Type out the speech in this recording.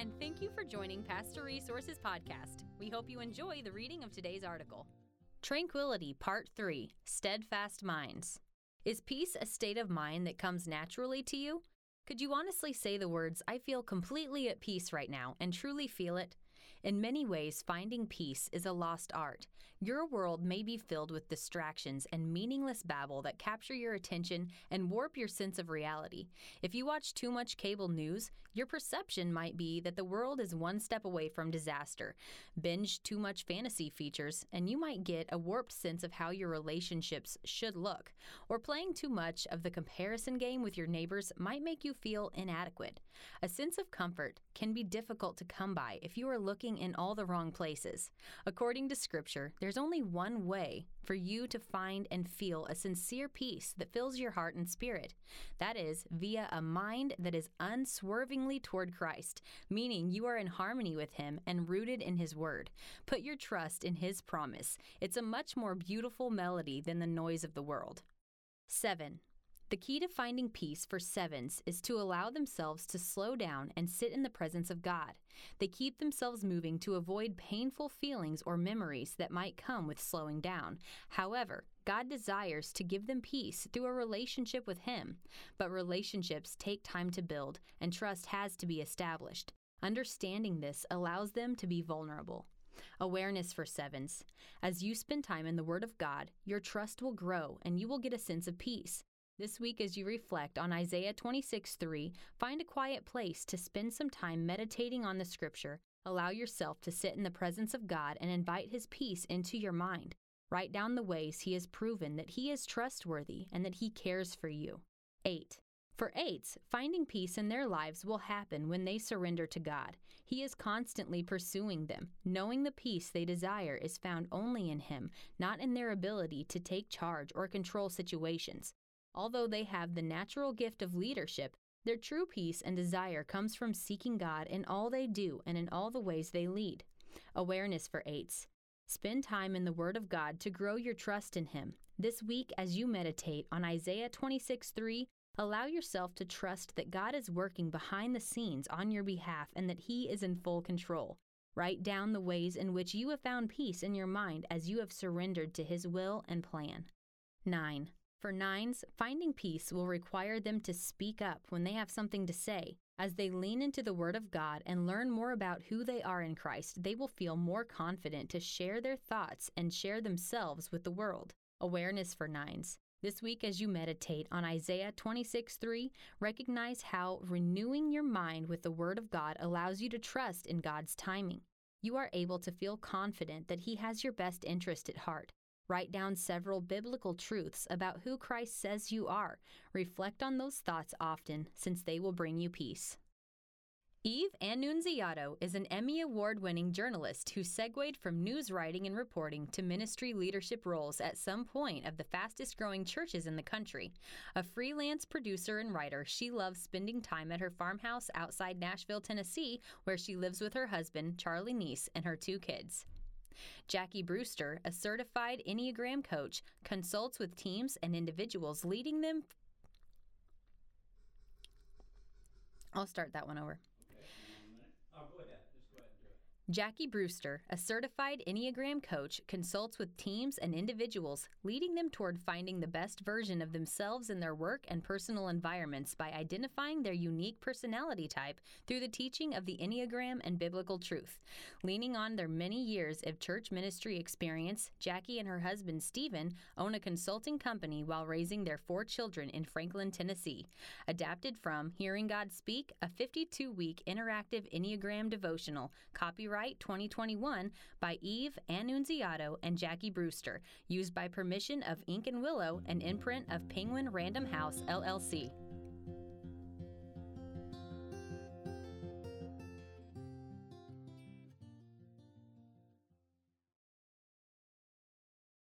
and thank you for joining Pastor Resources Podcast. We hope you enjoy the reading of today's article. Tranquility, Part 3 Steadfast Minds. Is peace a state of mind that comes naturally to you? Could you honestly say the words, I feel completely at peace right now, and truly feel it? In many ways, finding peace is a lost art. Your world may be filled with distractions and meaningless babble that capture your attention and warp your sense of reality. If you watch too much cable news, your perception might be that the world is one step away from disaster. Binge too much fantasy features, and you might get a warped sense of how your relationships should look. Or playing too much of the comparison game with your neighbors might make you feel inadequate. A sense of comfort can be difficult to come by if you are looking in all the wrong places. According to Scripture, there's only one way for you to find and feel a sincere peace that fills your heart and spirit. That is via a mind that is unswervingly toward Christ, meaning you are in harmony with Him and rooted in His Word. Put your trust in His promise. It's a much more beautiful melody than the noise of the world. 7. The key to finding peace for sevens is to allow themselves to slow down and sit in the presence of God. They keep themselves moving to avoid painful feelings or memories that might come with slowing down. However, God desires to give them peace through a relationship with Him, but relationships take time to build and trust has to be established. Understanding this allows them to be vulnerable. Awareness for sevens. As you spend time in the Word of God, your trust will grow and you will get a sense of peace. This week, as you reflect on Isaiah 26 3, find a quiet place to spend some time meditating on the scripture. Allow yourself to sit in the presence of God and invite His peace into your mind. Write down the ways He has proven that He is trustworthy and that He cares for you. 8. For eights, finding peace in their lives will happen when they surrender to God. He is constantly pursuing them, knowing the peace they desire is found only in Him, not in their ability to take charge or control situations. Although they have the natural gift of leadership, their true peace and desire comes from seeking God in all they do and in all the ways they lead. Awareness for eights. Spend time in the Word of God to grow your trust in Him. This week, as you meditate on Isaiah 26 3, allow yourself to trust that God is working behind the scenes on your behalf and that He is in full control. Write down the ways in which you have found peace in your mind as you have surrendered to His will and plan. 9. For nines, finding peace will require them to speak up when they have something to say. As they lean into the Word of God and learn more about who they are in Christ, they will feel more confident to share their thoughts and share themselves with the world. Awareness for nines. This week, as you meditate on Isaiah 26 3, recognize how renewing your mind with the Word of God allows you to trust in God's timing. You are able to feel confident that He has your best interest at heart. Write down several biblical truths about who Christ says you are. Reflect on those thoughts often, since they will bring you peace. Eve Annunziato is an Emmy Award winning journalist who segued from news writing and reporting to ministry leadership roles at some point of the fastest growing churches in the country. A freelance producer and writer, she loves spending time at her farmhouse outside Nashville, Tennessee, where she lives with her husband, Charlie Neese, and her two kids. Jackie Brewster, a certified Enneagram coach, consults with teams and individuals, leading them. I'll start that one over. Jackie Brewster, a certified Enneagram coach, consults with teams and individuals, leading them toward finding the best version of themselves in their work and personal environments by identifying their unique personality type through the teaching of the Enneagram and biblical truth. Leaning on their many years of church ministry experience, Jackie and her husband Stephen own a consulting company while raising their four children in Franklin, Tennessee. Adapted from Hearing God Speak, a 52 week interactive Enneagram devotional, copyright Copyright 2021 by Eve Annunziato and Jackie Brewster, used by permission of Ink and Willow, an imprint of Penguin Random House, LLC.